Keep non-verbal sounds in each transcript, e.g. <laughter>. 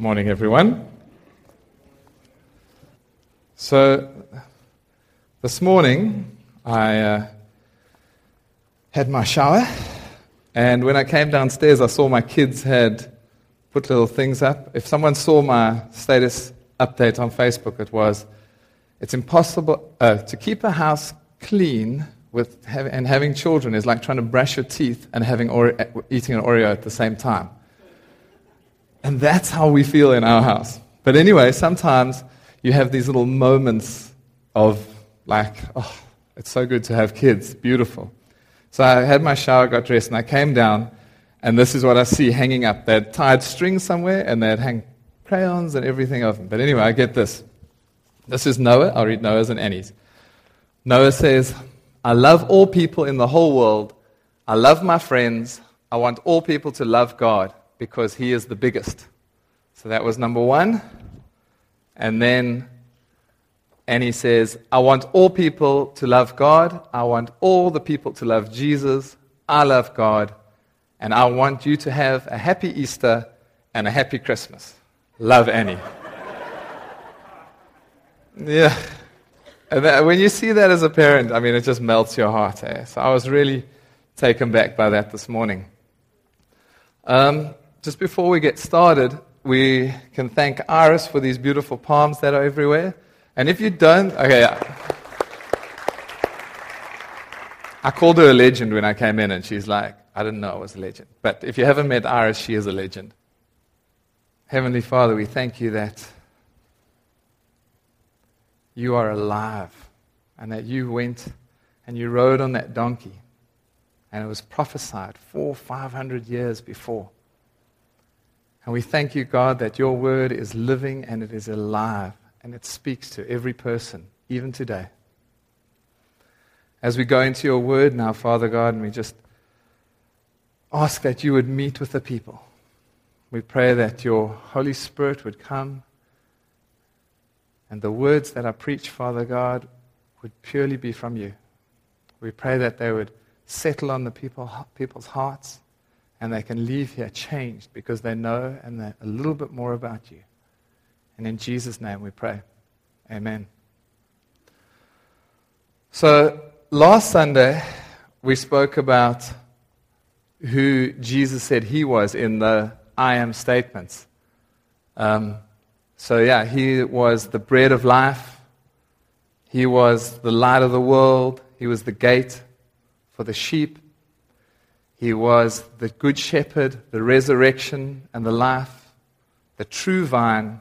Morning, everyone. So, this morning I uh, had my shower, and when I came downstairs, I saw my kids had put little things up. If someone saw my status update on Facebook, it was it's impossible uh, to keep a house clean with and having children is like trying to brush your teeth and having eating an Oreo at the same time. And that's how we feel in our house. But anyway, sometimes you have these little moments of like, oh, it's so good to have kids. Beautiful. So I had my shower, got dressed, and I came down, and this is what I see hanging up. They'd tied strings somewhere, and they'd hang crayons and everything of them. But anyway, I get this. This is Noah. I'll read Noah's and Annie's. Noah says, I love all people in the whole world. I love my friends. I want all people to love God because he is the biggest. So that was number one. And then Annie says, I want all people to love God. I want all the people to love Jesus. I love God. And I want you to have a happy Easter and a happy Christmas. Love Annie. <laughs> yeah. And that, when you see that as a parent, I mean, it just melts your heart. Eh? So I was really taken back by that this morning. Um, just before we get started, we can thank Iris for these beautiful palms that are everywhere. And if you don't, okay, yeah. I called her a legend when I came in, and she's like, I didn't know I was a legend. But if you haven't met Iris, she is a legend. Heavenly Father, we thank you that you are alive and that you went and you rode on that donkey. And it was prophesied four, five hundred years before. And we thank you, God, that your word is living and it is alive and it speaks to every person, even today. As we go into your word now, Father God, and we just ask that you would meet with the people. We pray that your Holy Spirit would come and the words that I preach, Father God, would purely be from you. We pray that they would settle on the people, people's hearts and they can leave here changed because they know and they're a little bit more about you. And in Jesus' name we pray. Amen. So last Sunday, we spoke about who Jesus said he was in the I am statements. Um, so, yeah, he was the bread of life, he was the light of the world, he was the gate for the sheep, he was the good shepherd, the resurrection and the life, the true vine,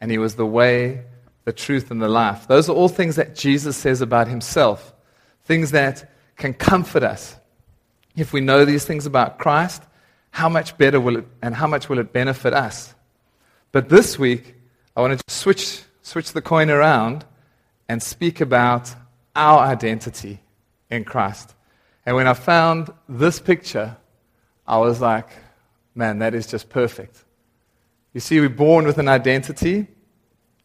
and he was the way, the truth, and the life. Those are all things that Jesus says about himself, things that can comfort us. If we know these things about Christ, how much better will it and how much will it benefit us? But this week, I want to switch, switch the coin around and speak about our identity in Christ. And when I found this picture, I was like, man, that is just perfect. You see, we're born with an identity,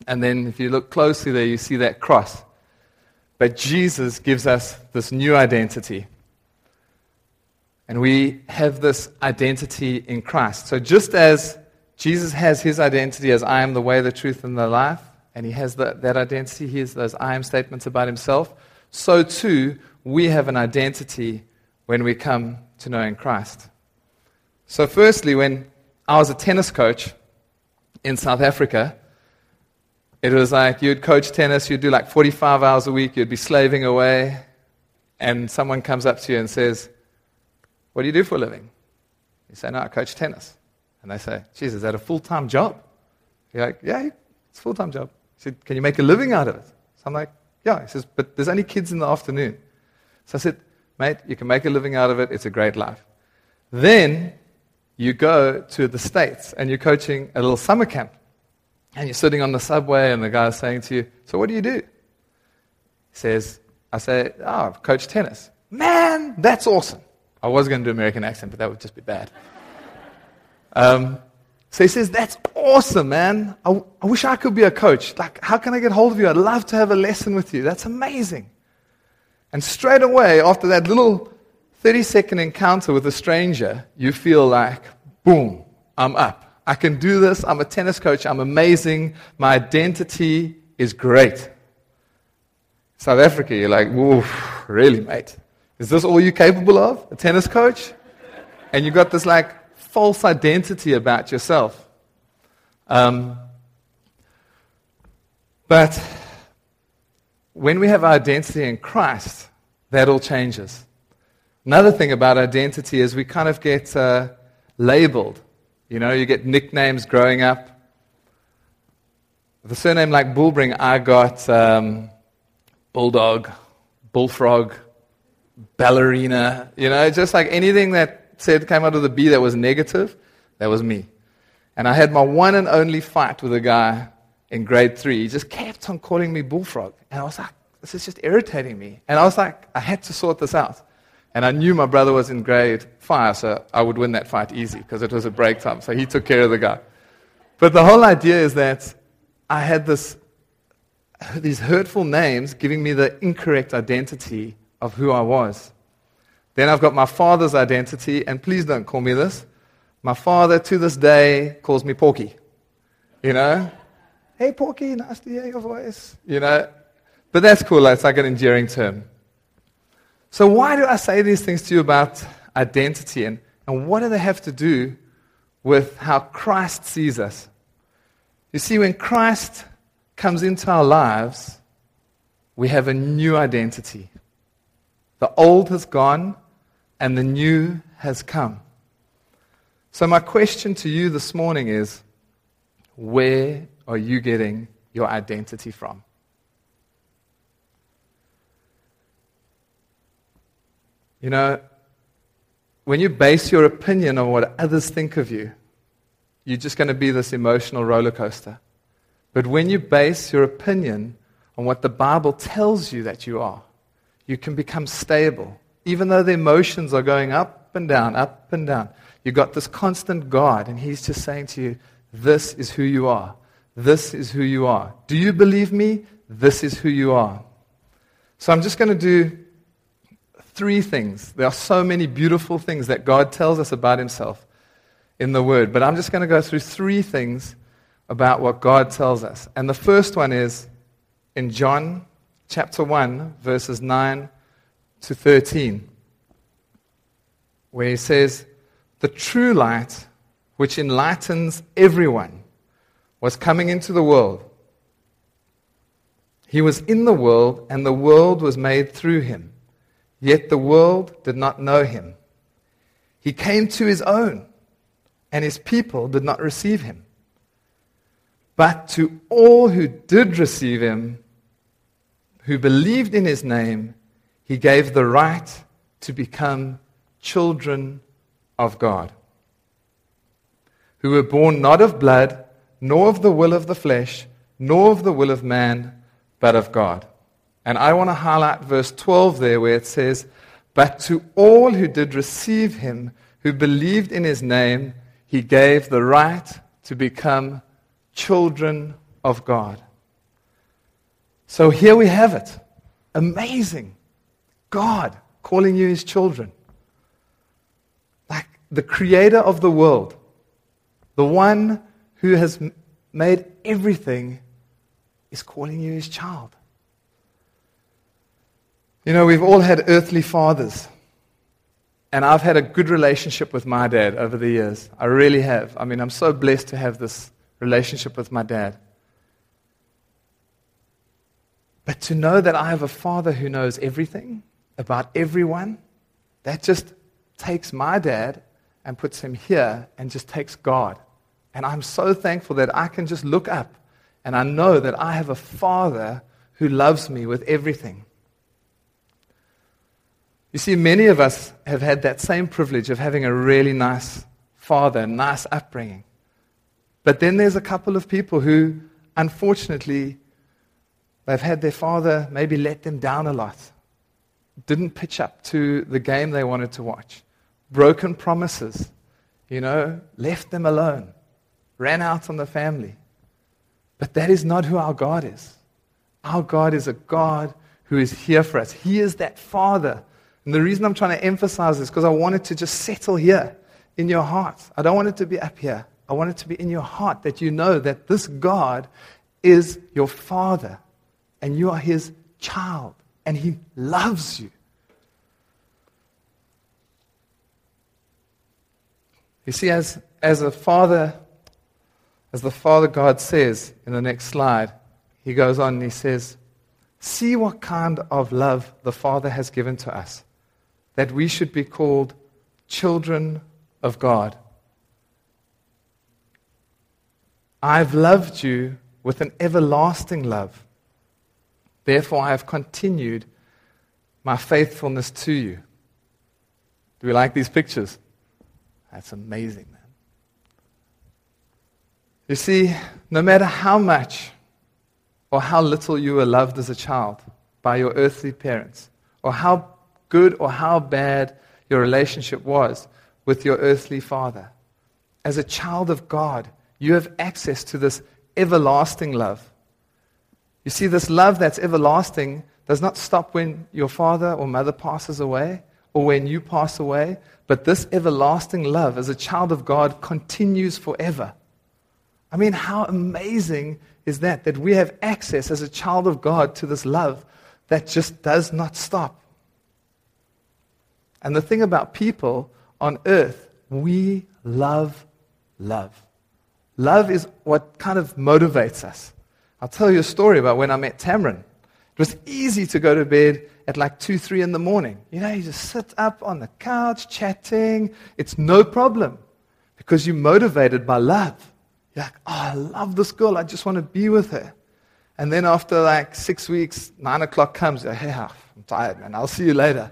and then if you look closely there, you see that cross. But Jesus gives us this new identity. And we have this identity in Christ. So just as Jesus has his identity as I am the way, the truth, and the life, and he has the, that identity, he has those I am statements about himself, so too we have an identity when we come to knowing Christ. So, firstly, when I was a tennis coach in South Africa, it was like you'd coach tennis, you'd do like 45 hours a week, you'd be slaving away, and someone comes up to you and says, What do you do for a living? You say, No, I coach tennis. And they say, Geez, is that a full time job? You're like, Yeah, it's a full time job. He said, Can you make a living out of it? So I'm like, Yeah. He says, But there's only kids in the afternoon. So I said, mate, you can make a living out of it. It's a great life. Then you go to the States and you're coaching a little summer camp. And you're sitting on the subway and the guy's saying to you, So what do you do? He says, I say, Oh, I've coached tennis. Man, that's awesome. I was going to do American accent, but that would just be bad. <laughs> Um, so he says, That's awesome, man. I, I wish I could be a coach. Like, how can I get hold of you? I'd love to have a lesson with you. That's amazing. And straight away, after that little 30 second encounter with a stranger, you feel like, boom, I'm up. I can do this. I'm a tennis coach. I'm amazing. My identity is great. South Africa, you're like, whoa, really, mate? Is this all you're capable of? A tennis coach? And you've got this like false identity about yourself. Um, but when we have our identity in Christ, that all changes. Another thing about identity is we kind of get uh, labeled. You know, you get nicknames growing up. A surname like Bullbring, I got um, Bulldog, Bullfrog, Ballerina. You know, just like anything that said came out of the B that was negative, that was me. And I had my one and only fight with a guy in grade three. He just kept on calling me Bullfrog. And I was like, this is just irritating me. And I was like, I had to sort this out. And I knew my brother was in grade five, so I would win that fight easy because it was a break time. So he took care of the guy. But the whole idea is that I had this, these hurtful names giving me the incorrect identity of who I was. Then I've got my father's identity, and please don't call me this. My father to this day calls me Porky. You know? Hey, Porky, nice to hear your voice. You know? But that's cool. It's like an endearing term. So, why do I say these things to you about identity? And, and what do they have to do with how Christ sees us? You see, when Christ comes into our lives, we have a new identity. The old has gone and the new has come. So, my question to you this morning is where are you getting your identity from? You know, when you base your opinion on what others think of you, you're just going to be this emotional roller coaster. But when you base your opinion on what the Bible tells you that you are, you can become stable. Even though the emotions are going up and down, up and down, you've got this constant God, and He's just saying to you, This is who you are. This is who you are. Do you believe me? This is who you are. So I'm just going to do three things. There are so many beautiful things that God tells us about Himself in the Word, but I'm just going to go through three things about what God tells us. And the first one is in John chapter 1, verses 9 to 13, where he says, The true light, which enlightens everyone, was coming into the world. He was in the world, and the world was made through him. Yet the world did not know him. He came to his own, and his people did not receive him. But to all who did receive him, who believed in his name, he gave the right to become children of God, who were born not of blood, nor of the will of the flesh, nor of the will of man, but of God. And I want to highlight verse 12 there where it says, But to all who did receive him, who believed in his name, he gave the right to become children of God. So here we have it. Amazing. God calling you his children. Like the creator of the world, the one who has made everything, is calling you his child. You know, we've all had earthly fathers. And I've had a good relationship with my dad over the years. I really have. I mean, I'm so blessed to have this relationship with my dad. But to know that I have a father who knows everything about everyone, that just takes my dad and puts him here and just takes God. And I'm so thankful that I can just look up and I know that I have a father who loves me with everything. You see, many of us have had that same privilege of having a really nice father, nice upbringing. But then there's a couple of people who, unfortunately, They've had their father maybe let them down a lot, didn't pitch up to the game they wanted to watch, broken promises, you know, left them alone, ran out on the family. But that is not who our God is. Our God is a God who is here for us. He is that Father. And the reason I'm trying to emphasize this because I want it to just settle here in your heart. I don't want it to be up here. I want it to be in your heart that you know that this God is your Father and you are His child and He loves you. You see, as, as a father, as the Father God says in the next slide, he goes on and he says, See what kind of love the Father has given to us, that we should be called children of God. I've loved you with an everlasting love. Therefore, I have continued my faithfulness to you. Do we like these pictures? That's amazing. You see, no matter how much or how little you were loved as a child by your earthly parents, or how good or how bad your relationship was with your earthly father, as a child of God, you have access to this everlasting love. You see, this love that's everlasting does not stop when your father or mother passes away or when you pass away, but this everlasting love as a child of God continues forever. I mean, how amazing is that? That we have access as a child of God to this love that just does not stop. And the thing about people on earth, we love love. Love is what kind of motivates us. I'll tell you a story about when I met Tamron. It was easy to go to bed at like 2, 3 in the morning. You know, you just sit up on the couch chatting. It's no problem because you're motivated by love. You're like, oh, I love this girl. I just want to be with her. And then after like six weeks, 9 o'clock comes. You're like, hey, ah, I'm tired, man. I'll see you later.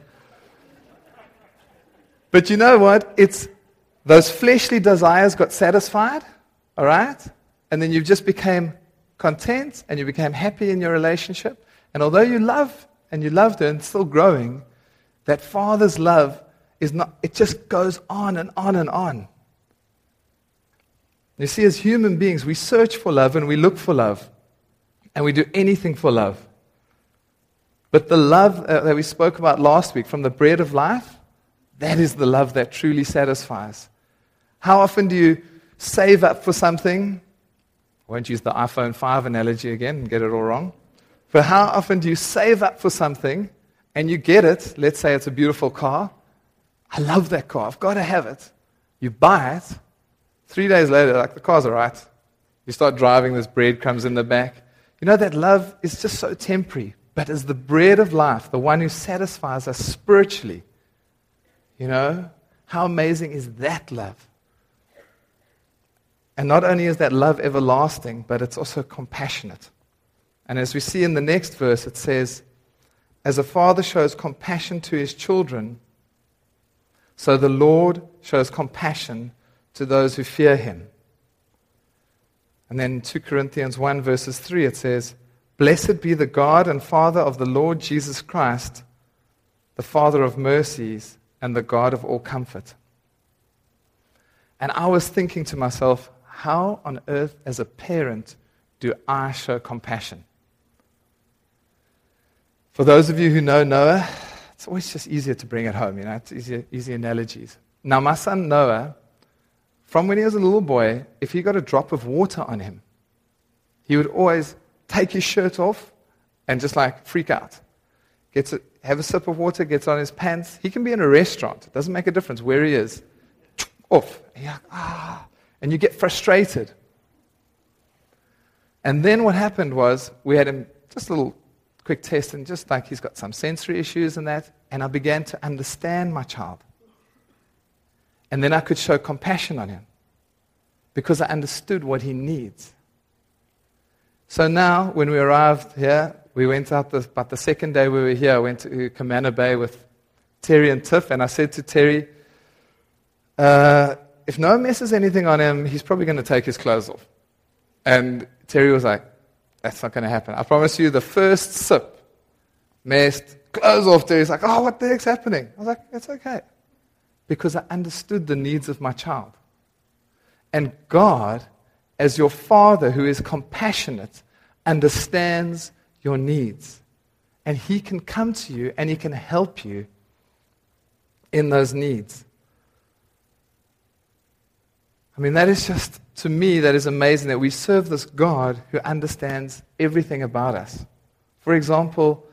But you know what? It's those fleshly desires got satisfied, all right? And then you just became content and you became happy in your relationship. And although you love and you loved her and still growing, that father's love is not, it just goes on and on and on. You see, as human beings, we search for love and we look for love and we do anything for love. But the love uh, that we spoke about last week from the bread of life, that is the love that truly satisfies. How often do you save up for something? I won't use the iPhone 5 analogy again and get it all wrong. But how often do you save up for something and you get it? Let's say it's a beautiful car. I love that car. I've got to have it. You buy it. Three days later, like the car's all right. You start driving, this bread comes in the back. You know that love is just so temporary, but as the bread of life, the one who satisfies us spiritually. You know, how amazing is that love? And not only is that love everlasting, but it's also compassionate. And as we see in the next verse, it says, As a father shows compassion to his children, so the Lord shows compassion to those who fear him. And then 2 Corinthians 1, verses 3, it says, Blessed be the God and Father of the Lord Jesus Christ, the Father of mercies and the God of all comfort. And I was thinking to myself, how on earth, as a parent, do I show compassion? For those of you who know Noah, it's always just easier to bring it home, you know, it's easier, easy analogies. Now, my son Noah, from when he was a little boy, if he got a drop of water on him, he would always take his shirt off and just like freak out. Gets a, have a sip of water, gets on his pants. He can be in a restaurant. It doesn't make a difference where he is. Off. And, like, ah, and you get frustrated. And then what happened was we had him just a little quick test, and just like he's got some sensory issues and that, and I began to understand my child. And then I could show compassion on him because I understood what he needs. So now, when we arrived here, we went out the, about the second day we were here. I went to Camana Bay with Terry and Tiff, and I said to Terry, uh, if no one messes anything on him, he's probably going to take his clothes off. And Terry was like, that's not going to happen. I promise you, the first sip messed clothes off there. He's like, oh, what the heck's happening? I was like, it's okay. Because I understood the needs of my child. And God, as your father who is compassionate, understands your needs. And he can come to you and he can help you in those needs. I mean, that is just, to me, that is amazing that we serve this God who understands everything about us. For example,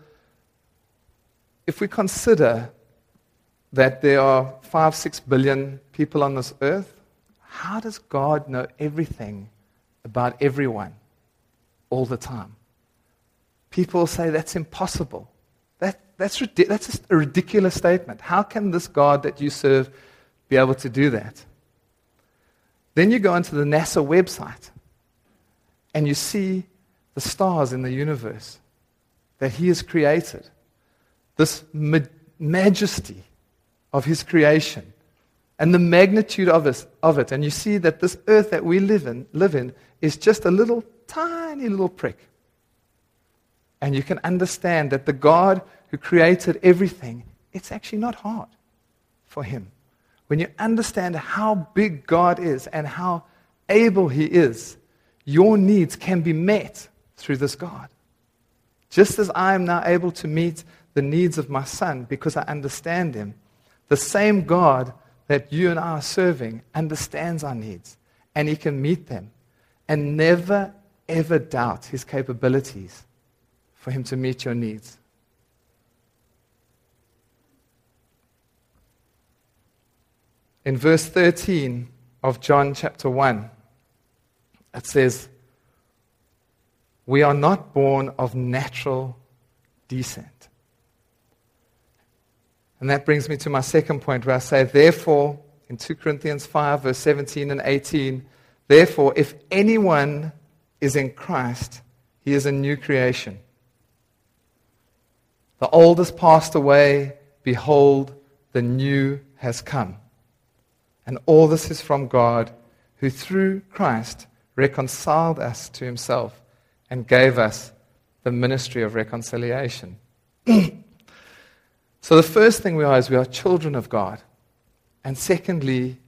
if we consider that there are five, six billion people on this earth, how does God know everything about everyone all the time? People say that's impossible. That, that's, that's a ridiculous statement. How can this God that you serve be able to do that? Then you go onto the NASA website and you see the stars in the universe that He has created, this ma- majesty of His creation and the magnitude of, us, of it. And you see that this earth that we live in, live in is just a little tiny little prick. And you can understand that the God who created everything, it's actually not hard for Him when you understand how big God is and how able He is, your needs can be met through this God. Just as I am now able to meet the needs of my son because I understand him, the same God that you and I are serving understands our needs and he can meet them and never, ever doubt his capabilities for him to meet your needs. in verse 13 of John chapter 1, it says, We are not born of natural descent. And that brings me to my second point where I say, Therefore, in 2 Corinthians 5, verse 17 and 18, Therefore, if anyone is in Christ, he is a new creation. The old has passed away, behold, the new has come. And all this is from God, who through Christ reconciled us to himself and gave us the ministry of reconciliation. <clears throat> so, the first thing we are is we are children of God. And secondly,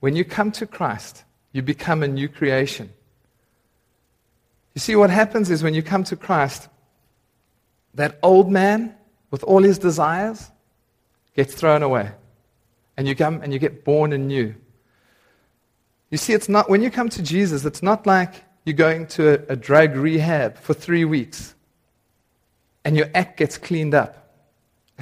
when you come to Christ, you become a new creation. You see, what happens is when you come to Christ, that old man with all his desires gets thrown away and you come and you get born anew. You see, it's not, when you come to Jesus, it's not like you're going to a, a drug rehab for three weeks and your act gets cleaned up.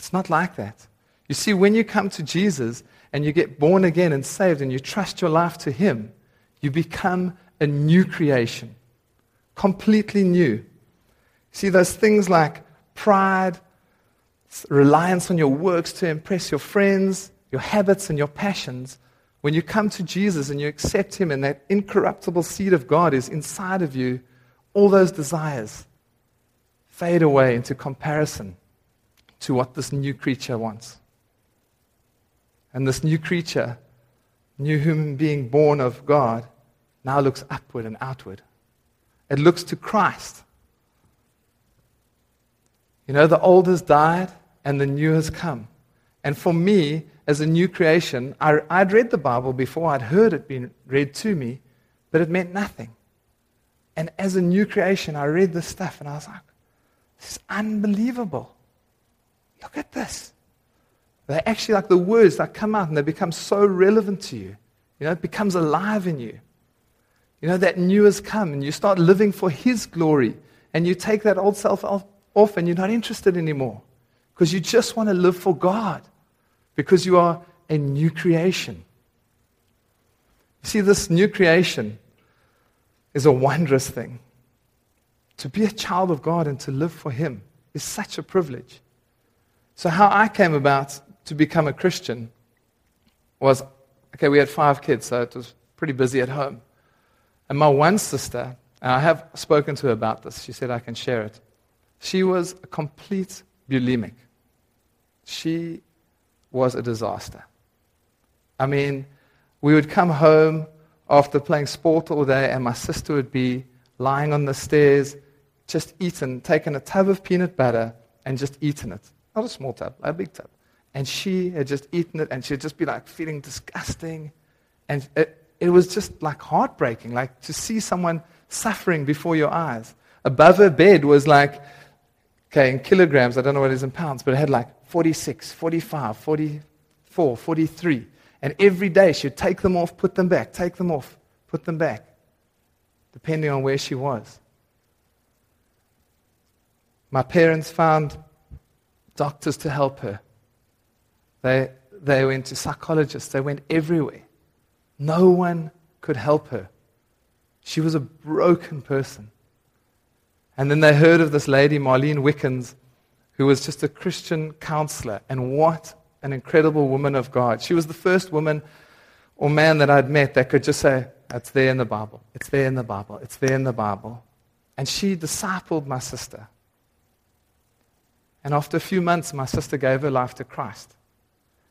It's not like that. You see, when you come to Jesus and you get born again and saved and you trust your life to Him, you become a new creation, completely new. See, those things like pride, reliance on your works to impress your friends, your habits and your passions, when you come to Jesus and you accept Him and that incorruptible seed of God is inside of you, all those desires fade away into comparison to what this new creature wants. And this new creature, new human being born of God, now looks upward and outward. It looks to Christ. You know, the old has died and the new has come. And for me, as a new creation, I, would read the Bible before, I'd heard it being read to me, but it meant nothing. And as a new creation, I read this stuff and I was like, this is unbelievable. Look at this. They're actually like the words that come out and they become so relevant to you. You know, it becomes alive in you. You know, that new has come and you start living for His glory and you take that old self off and you're not interested anymore because you just want to live for God because you are a new creation. You see, this new creation is a wondrous thing. To be a child of God and to live for Him is such a privilege. So, how I came about to become a Christian was okay, we had five kids, so it was pretty busy at home. And my one sister, and I have spoken to her about this, she said I can share it. She was a complete bulimic. She was a disaster. I mean, we would come home after playing sport all day, and my sister would be lying on the stairs, just eating, taking a tub of peanut butter and just eating it. Not a small tub, a big tub. And she had just eaten it, and she'd just be like feeling disgusting. And it, it was just like heartbreaking, like to see someone suffering before your eyes. Above her bed was like, okay, in kilograms, I don't know what it is in pounds, but it had like 46, 45, 44, 43. And every day she'd take them off, put them back, take them off. put them back, depending on where she was. My parents found doctors to help her. They, they went to psychologists, they went everywhere. No one could help her. She was a broken person. And then they heard of this lady, Marlene Wickens, who was just a Christian counselor. And what an incredible woman of God. She was the first woman or man that I'd met that could just say, It's there in the Bible. It's there in the Bible. It's there in the Bible. And she discipled my sister. And after a few months, my sister gave her life to Christ.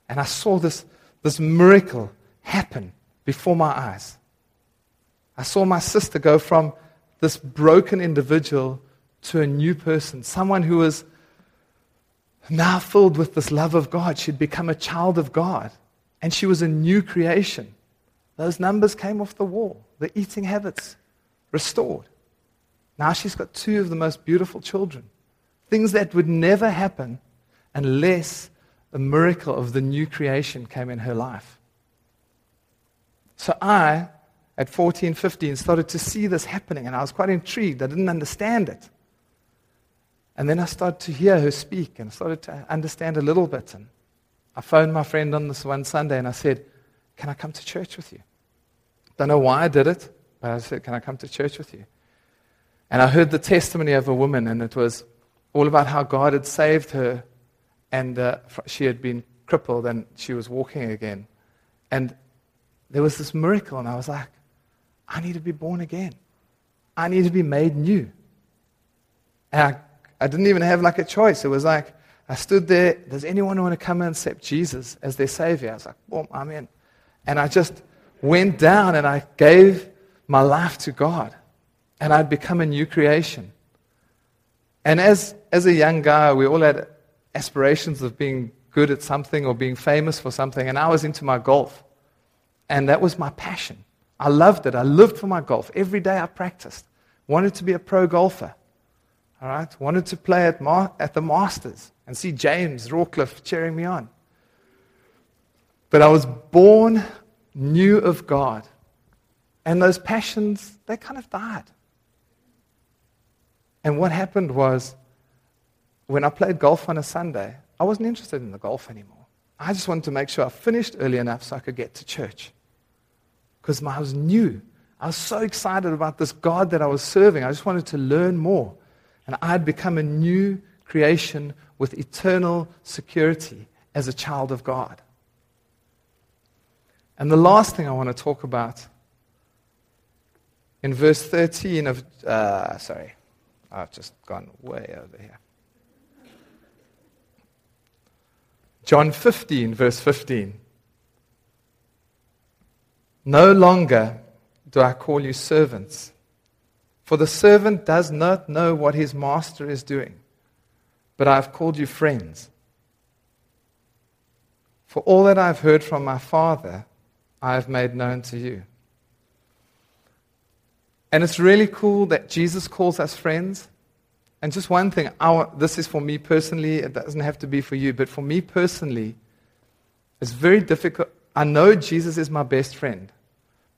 And I saw this, this miracle happen before my eyes. I saw my sister go from this broken individual to a new person, someone who was now filled with this love of God. She'd become a child of God, and she was a new creation. Those numbers came off the wall, the eating habits restored. Now she's got two of the most beautiful children. Things that would never happen unless a miracle of the new creation came in her life. So I, at 14, 15, started to see this happening, and I was quite intrigued. I didn't understand it. And then I started to hear her speak and started to understand a little bit. And I phoned my friend on this one Sunday and I said, Can I come to church with you? Don't know why I did it, but I said, Can I come to church with you? And I heard the testimony of a woman, and it was all about how God had saved her and uh, she had been crippled and she was walking again. And there was this miracle, and I was like, I need to be born again. I need to be made new. And I I didn't even have like a choice. It was like, I stood there, does anyone want to come and accept Jesus as their Savior? I was like, boom, I'm in. And I just went down and I gave my life to God. And I'd become a new creation. And as, as a young guy, we all had aspirations of being good at something or being famous for something. And I was into my golf. And that was my passion. I loved it. I lived for my golf. Every day I practiced. Wanted to be a pro golfer. All right? Wanted to play at, Ma- at the Masters and see James Rawcliffe cheering me on. But I was born new of God. And those passions, they kind of died. And what happened was, when I played golf on a Sunday, I wasn't interested in the golf anymore. I just wanted to make sure I finished early enough so I could get to church. Because I was new. I was so excited about this God that I was serving. I just wanted to learn more and I'd become a new creation with eternal security as a child of God. And the last thing I want to talk about in verse 13 of, uh, sorry, I've just gone way over here. John 15, verse 15. No longer do I call you servants for the servant does not know what his master is doing, but I have called you friends. For all that I have heard from my Father, I have made known to you. And it's really cool that Jesus calls us friends. And just one thing, this is for me personally, it doesn't have to be for you, but for me personally, it's very difficult. I know Jesus is my best friend,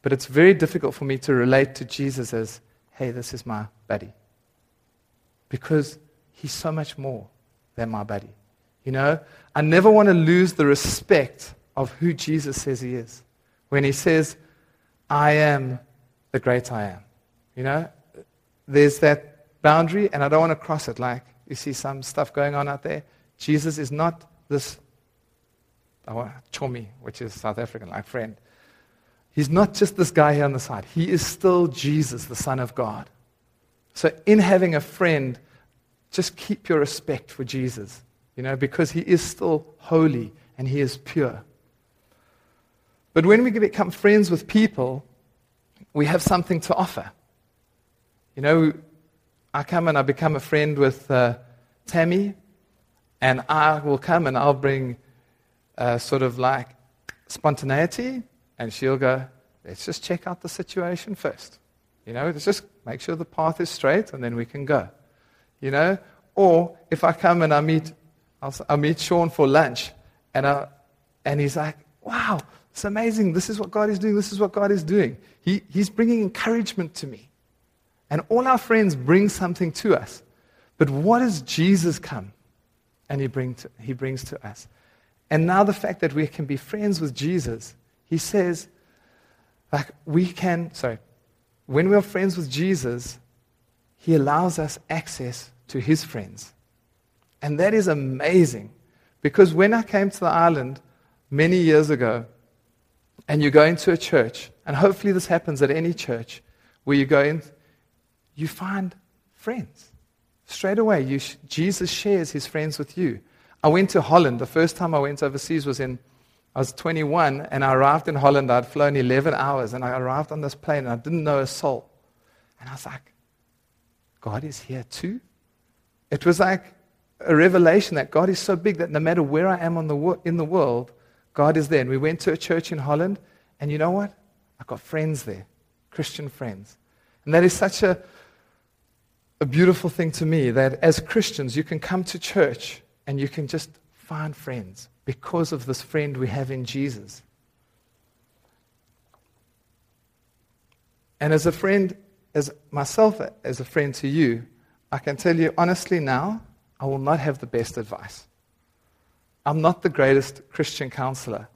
but it's very difficult for me to relate to Jesus as hey, this is my buddy. Because he's so much more than my buddy. You know, I never want to lose the respect of who Jesus says he is. When he says, I am the great I am. You know, there's that boundary, and I don't want to cross it. Like, you see some stuff going on out there. Jesus is not this oh, chomi, which is South African, like friend. He's not just this guy here on the side. He is still Jesus, the Son of God. So, in having a friend, just keep your respect for Jesus, you know, because he is still holy and he is pure. But when we become friends with people, we have something to offer. You know, I come and I become a friend with uh, Tammy, and I will come and I'll bring uh, sort of like spontaneity and she'll go, let's just check out the situation first. You know, let's just make sure the path is straight and then we can go. You know, or if I come and I meet, I'll, i meet Sean for lunch and, I, and he's like, wow, It's amazing. This is what God is doing. This is what God is doing. He, he's bringing encouragement to me. And all our friends bring something to us. But what does Jesus come and he, bring to, he brings to us? And now the fact that we can be friends with Jesus, he says, like we can, sorry, when we're friends with Jesus, he allows us access to his friends. And that is amazing. Because when I came to the island many years ago, and you go into a church, and hopefully this happens at any church, where you go in, you find friends. Straight away, you Jesus shares his friends with you. I went to Holland. The first time I went overseas was in, I was 21, and I arrived in Holland. I'd flown 11 hours, and I arrived on this plane, and I didn't know a soul. And I was like, God is here too? It was like a revelation that God is so big that no matter where I am the, in the world, God is there. And we went to a church in Holland, and you know what? I got friends there, Christian friends. And that is such a, a beautiful thing to me that as Christians, you can come to church and you can just find friends because of this friend we have in Jesus. And as a friend, as myself, as a friend to you, I can tell you honestly now, I will not have the best advice. I'm not the greatest Christian counselor.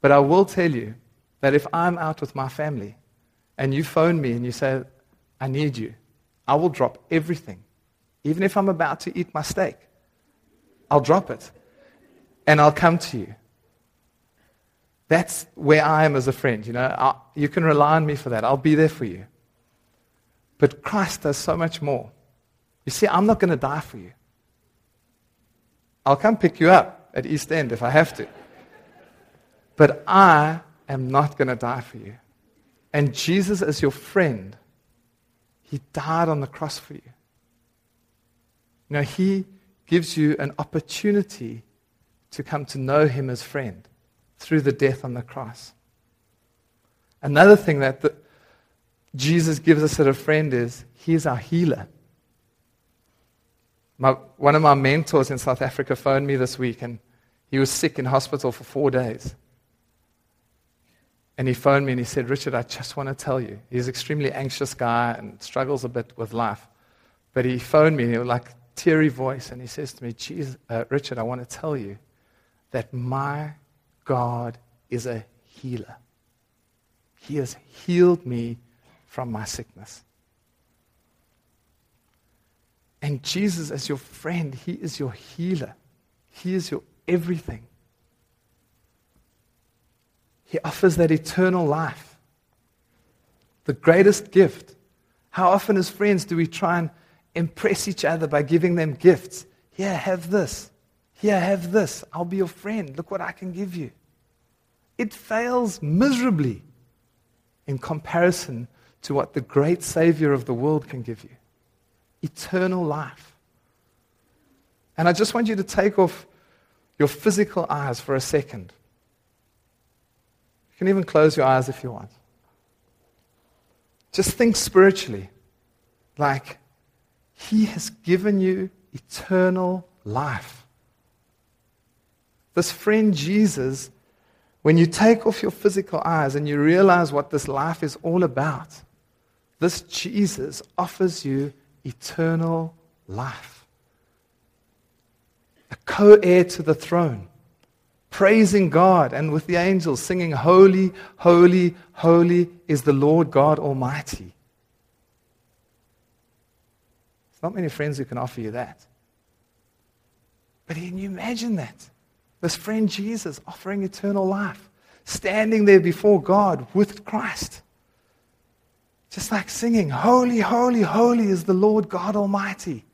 But I will tell you that if I'm out with my family and you phone me and you say, I need you, I will drop everything. Even if I'm about to eat my steak, I'll drop it and I'll come to you. That's where I am as a friend. You know, I, you can rely on me for that. I'll be there for you. But Christ does so much more. You see, I'm not going to die for you. I'll come pick you up at East End if I have to. But I am not going to die for you. And Jesus, as your friend, he died on the cross for you. Now, he gives you an opportunity to come to know him as friend through the death on the cross. Another thing that the, Jesus gives us as a friend is he is our healer. My, one of my mentors in South Africa phoned me this week, and he was sick in hospital for four days. And he phoned me and he said, Richard, I just want to tell you. He's an extremely anxious guy and struggles a bit with life. But he phoned me, and he was like teary voice, and he says to me, Jesus, uh, Richard, I want to tell you that my God is a healer. He has healed me from my sickness. And Jesus, as your friend, He is your healer. He is your everything. He offers that eternal life, the greatest gift. How often, as friends, do we try and impress each other by giving them gifts? Here, have this. Here, have this. I'll be your friend. Look what I can give you. It fails miserably in comparison to what the great Savior of the world can give you eternal life. And I just want you to take off your physical eyes for a second. Can even close your eyes if you want. Just think spiritually. Like, He has given you eternal life. This friend Jesus, when you take off your physical eyes and you realize what this life is all about, this Jesus offers you eternal life. A co heir to the throne, praising God and with the angels singing, Holy, holy, holy is the Lord God Almighty. There's not many friends who can offer you that. But can you imagine that? This friend Jesus offering eternal life, standing there before God with Christ. Just like singing, Holy, holy, holy is the Lord God Almighty.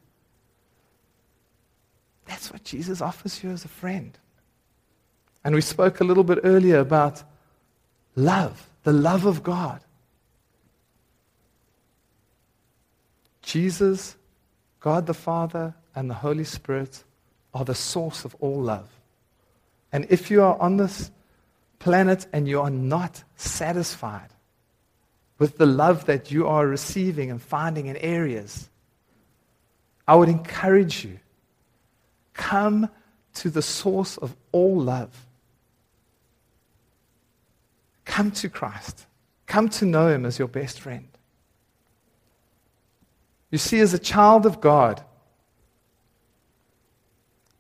That's what Jesus offers you as a friend. And we spoke a little bit earlier about love, the love of God. Jesus, God the Father, and the Holy Spirit are the source of all love. And if you are on this planet and you are not satisfied with the love that you are receiving and finding in areas, I would encourage you come to the source of all love. Come to Christ. Come to know him as your best friend. You see, as a child of God,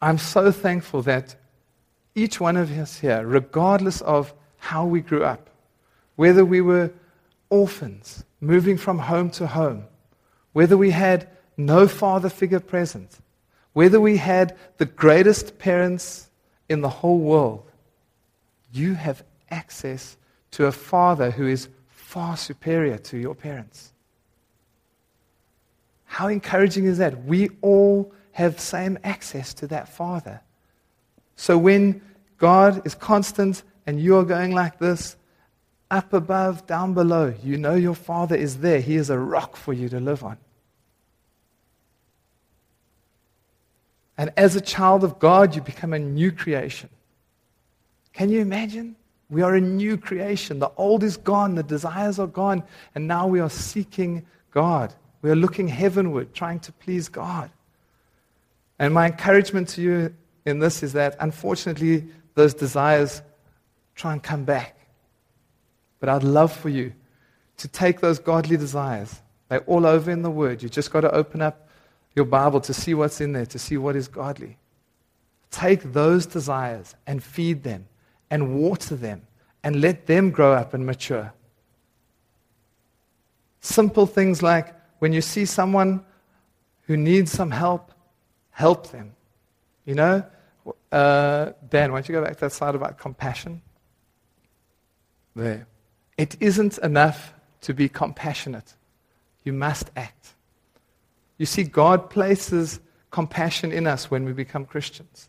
I'm so thankful that each one of us here, regardless of how we grew up, whether we were orphans, moving from home to home, whether we had no father figure present, whether we had the greatest parents in the whole world, you have access to a father who is far superior to your parents. How encouraging is that? We all have same access to that father. So when God is constant and you are going like this, up above, down below, you know your father is there. He is a rock for you to live on. And as a child of God, you become a new creation. Can you imagine? We are a new creation. The old is gone, the desires are gone, and now we are seeking God. We are looking heavenward, trying to please God. And my encouragement to you in this is that unfortunately, those desires try and come back. But I'd love for you to take those godly desires. They're all over in the Word. You just got to open up your Bible to see what's in there, to see what is godly. Take those desires and feed them and water them and let them grow up and mature. Simple things like when you see someone who needs some help, help them. You know, uh, Dan, why don't you go back to that slide about compassion? There. It isn't enough to be compassionate, you must act. You see, God places compassion in us when we become Christians.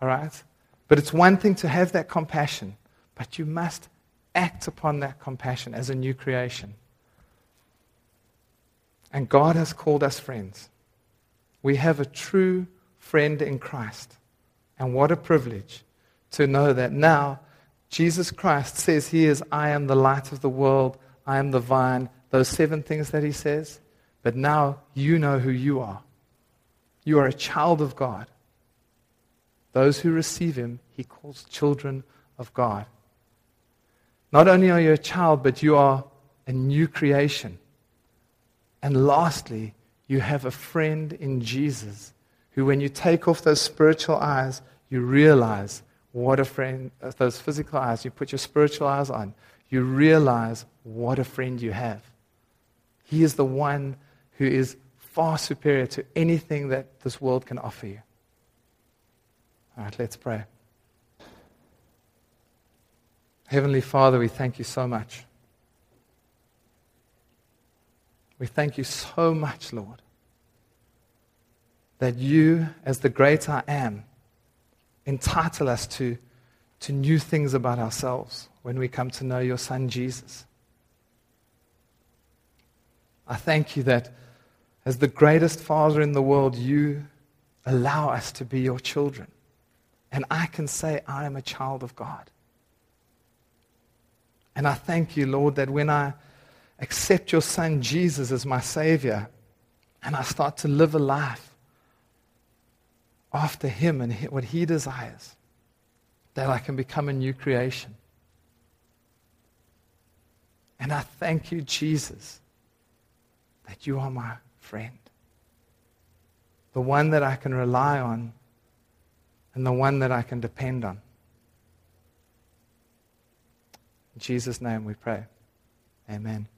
All right? But it's one thing to have that compassion, but you must act upon that compassion as a new creation. And God has called us friends. We have a true friend in Christ. And what a privilege to know that now Jesus Christ says He is, I am the light of the world, I am the vine, those seven things that He says. But now you know who you are. You are a child of God. Those who receive him, he calls children of God. Not only are you a child, but you are a new creation. And lastly, you have a friend in Jesus who, when you take off those spiritual eyes, you realize what a friend, uh, those physical eyes, you put your spiritual eyes on, you realize what a friend you have. He is the one who is far superior to anything that this world can offer you. All right, let's pray. Heavenly Father, we thank you so much. We thank you so much, Lord, that you, as the great I am, entitle us to, to new things about ourselves when we come to know your Son, Jesus. I thank you that as the greatest Father in the world, you allow us to be your children. And I can say, I am a child of God. And I thank you, Lord, that when I accept your Son Jesus as my Savior and I start to live a life after Him and what He desires, that I can become a new creation. And I thank you, Jesus, that you are my friend. The one that I can rely on and the one that I can depend on. In Jesus' name we pray. Amen.